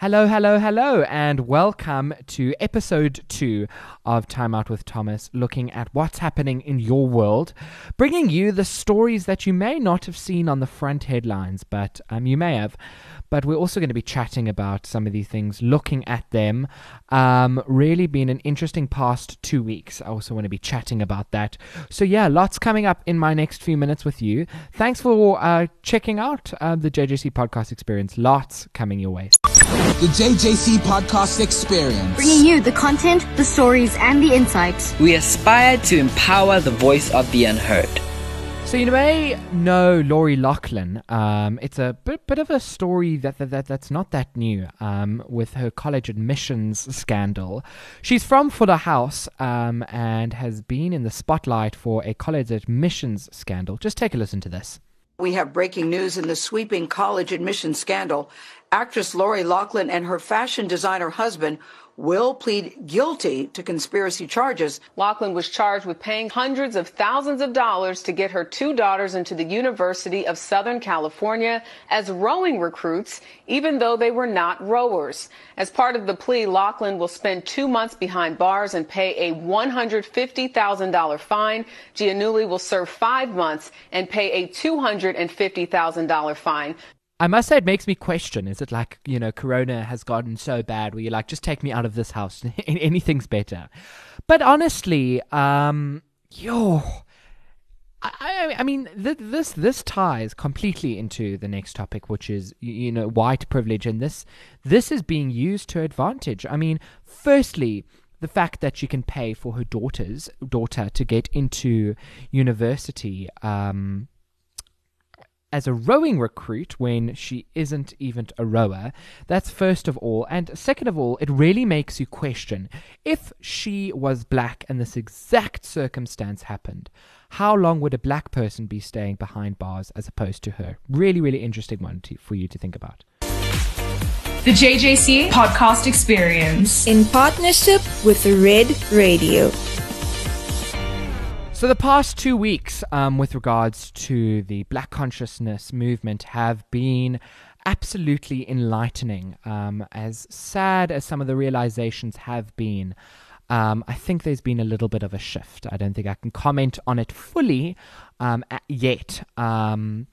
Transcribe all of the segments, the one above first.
Hello, hello, hello, and welcome to episode two of Time Out with Thomas, looking at what's happening in your world, bringing you the stories that you may not have seen on the front headlines, but um, you may have. But we're also going to be chatting about some of these things, looking at them. Um, really been an interesting past two weeks. I also want to be chatting about that. So, yeah, lots coming up in my next few minutes with you. Thanks for uh, checking out uh, the JJC podcast experience. Lots coming your way. The JJC Podcast Experience. Bringing you the content, the stories, and the insights. We aspire to empower the voice of the unheard. So you may know Lori Loughlin. Um, it's a bit, bit of a story that, that, that that's not that new. Um, with her college admissions scandal, she's from Fuller House um, and has been in the spotlight for a college admissions scandal. Just take a listen to this. We have breaking news in the sweeping college admissions scandal. Actress Lori Loughlin and her fashion designer husband will plead guilty to conspiracy charges. Loughlin was charged with paying hundreds of thousands of dollars to get her two daughters into the University of Southern California as rowing recruits, even though they were not rowers. As part of the plea, Loughlin will spend two months behind bars and pay a $150,000 fine. Giannulli will serve five months and pay a $250,000 fine. I must say, it makes me question: Is it like you know, Corona has gotten so bad where you're like, just take me out of this house, anything's better? But honestly, um, yo. I, I mean, th- this this ties completely into the next topic, which is you know white privilege, and this this is being used to advantage. I mean, firstly, the fact that she can pay for her daughter's daughter to get into university. Um, as a rowing recruit when she isn't even a rower. That's first of all. And second of all, it really makes you question if she was black and this exact circumstance happened, how long would a black person be staying behind bars as opposed to her? Really, really interesting one to, for you to think about. The JJC Podcast Experience. in partnership with Red Radio. So, the past two weeks, um, with regards to the Black consciousness movement, have been absolutely enlightening. Um, as sad as some of the realizations have been, um, I think there's been a little bit of a shift. I don't think I can comment on it fully um, yet. Um,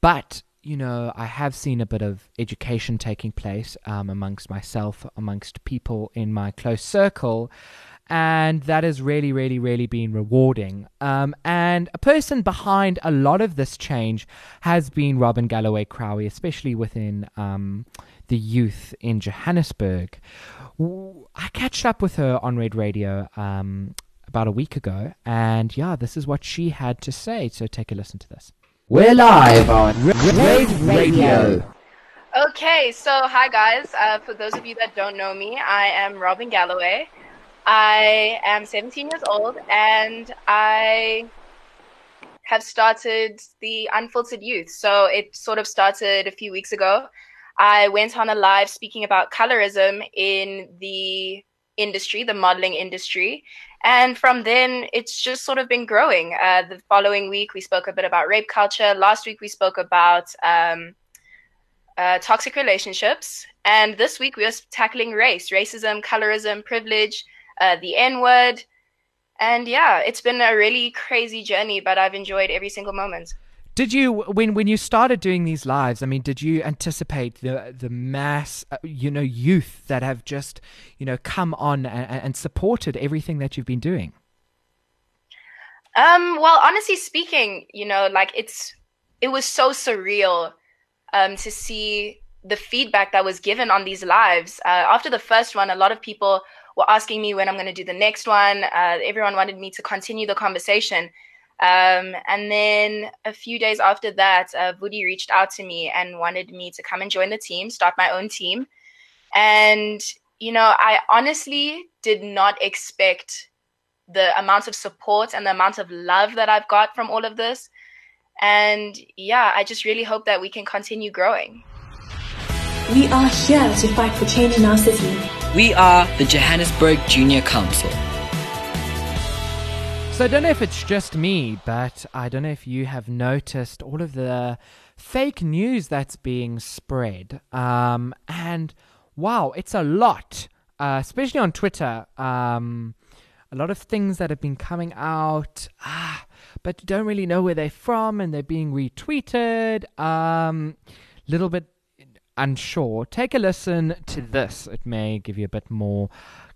but you know, I have seen a bit of education taking place um, amongst myself, amongst people in my close circle, and that has really, really, really been rewarding. Um, and a person behind a lot of this change has been Robin Galloway Crowley, especially within um, the youth in Johannesburg. I catched up with her on Red Radio um, about a week ago, and yeah, this is what she had to say. So take a listen to this. We're live on Red Radio. Okay, so hi guys. Uh, for those of you that don't know me, I am Robin Galloway. I am 17 years old and I have started the Unfiltered Youth. So it sort of started a few weeks ago. I went on a live speaking about colorism in the industry, the modeling industry. And from then, it's just sort of been growing. Uh, the following week, we spoke a bit about rape culture. Last week, we spoke about um, uh, toxic relationships. And this week, we are tackling race, racism, colorism, privilege, uh, the N word. And yeah, it's been a really crazy journey, but I've enjoyed every single moment. Did you when when you started doing these lives? I mean, did you anticipate the the mass, uh, you know, youth that have just you know come on and, and supported everything that you've been doing? Um, well, honestly speaking, you know, like it's it was so surreal um, to see the feedback that was given on these lives. Uh, after the first one, a lot of people were asking me when I'm going to do the next one. Uh, everyone wanted me to continue the conversation. Um, and then a few days after that, uh, Vudi reached out to me and wanted me to come and join the team, start my own team. And, you know, I honestly did not expect the amount of support and the amount of love that I've got from all of this. And yeah, I just really hope that we can continue growing. We are here to fight for change in our city. We are the Johannesburg Junior Council. So I don't know if it's just me, but I don't know if you have noticed all of the fake news that's being spread. Um, and wow, it's a lot, uh, especially on Twitter. Um, a lot of things that have been coming out, ah, but you don't really know where they're from, and they're being retweeted. Um, little bit unsure. Take a listen to this; it may give you a bit more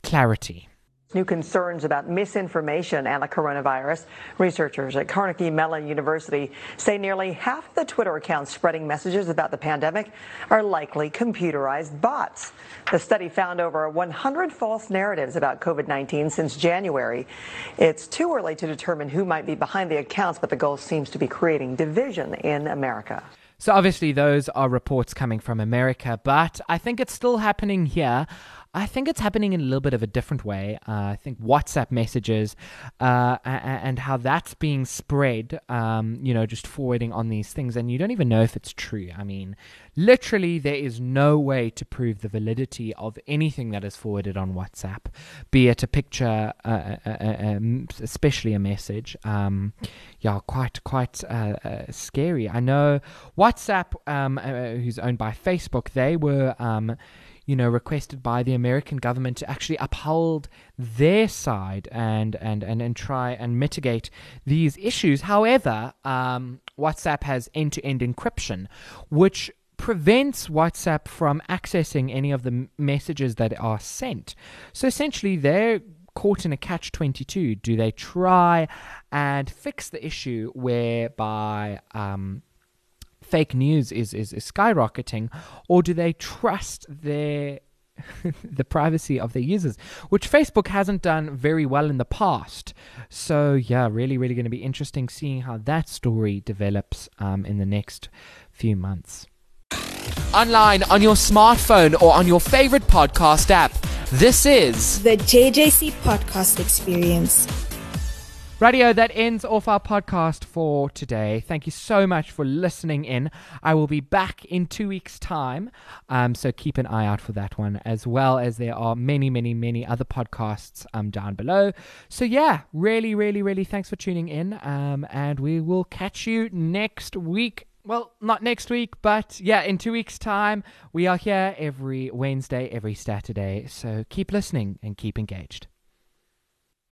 clarity. New concerns about misinformation and the coronavirus. Researchers at Carnegie Mellon University say nearly half of the Twitter accounts spreading messages about the pandemic are likely computerized bots. The study found over 100 false narratives about COVID 19 since January. It's too early to determine who might be behind the accounts, but the goal seems to be creating division in America. So, obviously, those are reports coming from America, but I think it's still happening here. I think it's happening in a little bit of a different way. Uh, I think WhatsApp messages uh, and how that's being spread, um, you know, just forwarding on these things, and you don't even know if it's true. I mean, literally, there is no way to prove the validity of anything that is forwarded on WhatsApp, be it a picture, uh, uh, uh, uh especially a message. Um, yeah, quite quite scary. I know WhatsApp, um, who's owned by Facebook, they were um, you know, requested by the American government to actually uphold their side and and and, and try and mitigate these issues. However, um, WhatsApp has end-to-end encryption, which prevents WhatsApp from accessing any of the messages that are sent. So essentially, they're caught in a catch 22. Do they try and fix the issue whereby um, fake news is, is, is skyrocketing, or do they trust their the privacy of their users, which Facebook hasn't done very well in the past. So yeah, really, really going to be interesting seeing how that story develops um, in the next few months. Online on your smartphone or on your favorite podcast app. This is the JJC Podcast Experience. Radio, that ends off our podcast for today. Thank you so much for listening in. I will be back in two weeks' time, um, so keep an eye out for that one, as well as there are many, many, many other podcasts um, down below. So, yeah, really, really, really thanks for tuning in, um, and we will catch you next week. Well, not next week, but yeah, in two weeks' time, we are here every Wednesday, every Saturday. So keep listening and keep engaged.